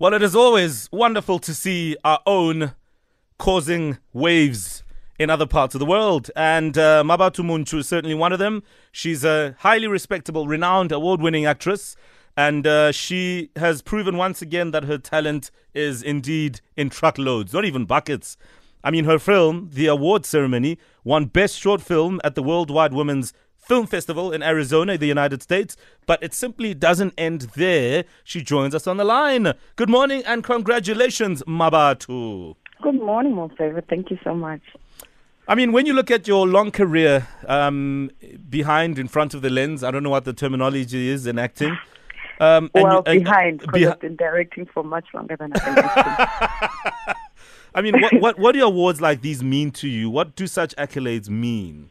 Well, it is always wonderful to see our own causing waves in other parts of the world. And uh, Mmabatho Montsho is certainly one of them. She's a highly respectable, renowned, award winning actress. And uh, she has proven once again that her talent is indeed in truckloads, not even buckets. I mean, her film, The Award Ceremony, won Best Short Film at the Worldwide Women's Film Festival in Arizona, the United States. But it simply doesn't end there. She joins us on the line. Good morning and congratulations, Mmabatho. Good morning, my favorite. Thank you so much. I mean, when you look at your long career um, behind, in front of the lens, I don't know what the terminology is in acting. Um, well, you, behind, because behi- I've been directing for much longer than I've been acting. I mean, what, what, what do awards like these mean to you? What do such accolades mean?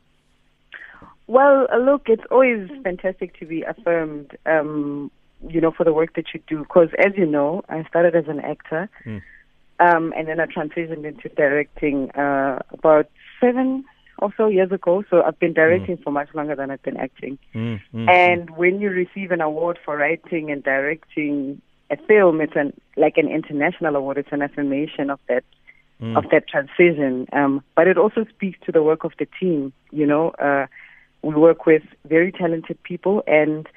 Well, uh, look, it's always fantastic to be affirmed, um, you know, for the work that you do. Because as you know, I started as an actor, mm. um, and then I transitioned into directing uh, about seven or so years ago. So I've been directing mm. for much longer than I've been acting. Mm, and when you receive an award for writing and directing a film, it's an like an international award. It's an affirmation of that mm. of that transition. Um, but it also speaks to the work of the team. You know. Uh, we work with very talented people, and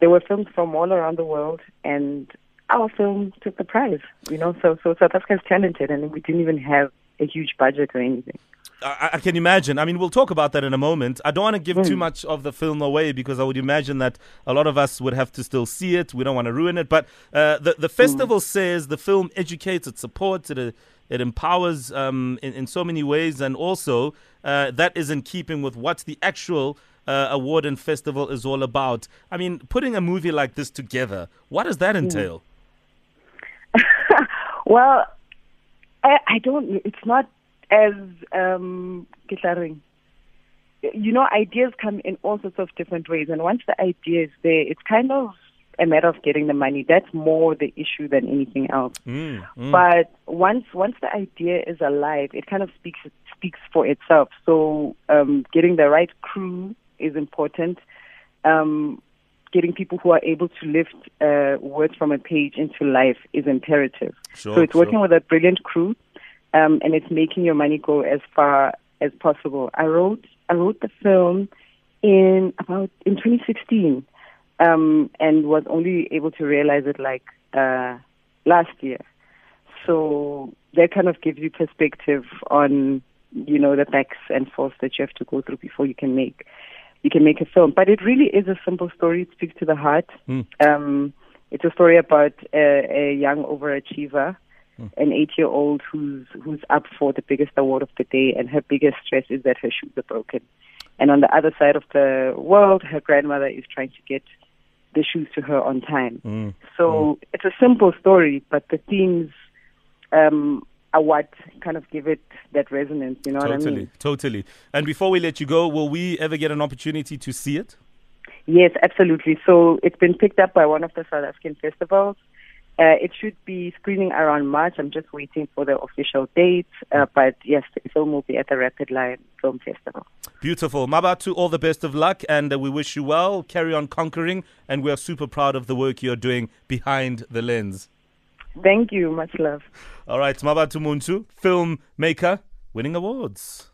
there were films from all around the world, and our film took the prize. You know, so so South Africa is talented, and we didn't even have a huge budget or anything. I, I, can imagine. I mean, we'll talk about that in a moment. I don't want to give mm. too much of the film away because I would imagine that a lot of us would have to still see it. We don't want to ruin it. But uh, the the festival mm. says the film educates, it supports, it it empowers um, in, in so many ways, and also uh, that is in keeping with what the actual uh, award and festival is all about. I mean, putting a movie like this together, what does that entail? well, I, I, don't. It's not as um, you know, ideas come in all sorts of different ways, and once the idea is there, it's kind of a matter of getting the money. That's more the issue than anything else. Mm, mm. But once once the idea is alive, it kind of speaks speaks for itself. So um, getting the right crew is important. Um, getting people who are able to lift uh, words from a page into life is imperative. Sure, so it's working sure. with a brilliant crew, um, and it's making your money go as far as possible. I wrote I wrote the film in about in 2016 um, and was only able to realize it like uh, last year. So that kind of gives you perspective on you know the backs and forths that you have to go through before you can make you can make a film. But it really is a simple story. It speaks to the heart. Mm. Um, it's a story about a, a young overachiever, mm. an eight-year-old who's who's up for the biggest award of the day, and her biggest stress is that her shoes are broken. And on the other side of the world, her grandmother is trying to get the shoes to her on time. Mm. So mm. it's a simple story, but the themes um, what kind of give it that resonance. You know totally, what I mean? Totally, totally. And before we let you go, will we ever get an opportunity to see it? Yes, absolutely. So it's been picked up by one of the South African festivals. Uh, it should be screening around March. I'm just waiting for the official date. Uh, but yes, the film will be at the Rapid Lion Film Festival. Beautiful. Mmabatho, all the best of luck and uh, we wish you well. Carry on conquering. And we are super proud of the work you're doing behind the lens. Thank you. Much love. All right. Mmabatho Montsho, filmmaker, winning awards.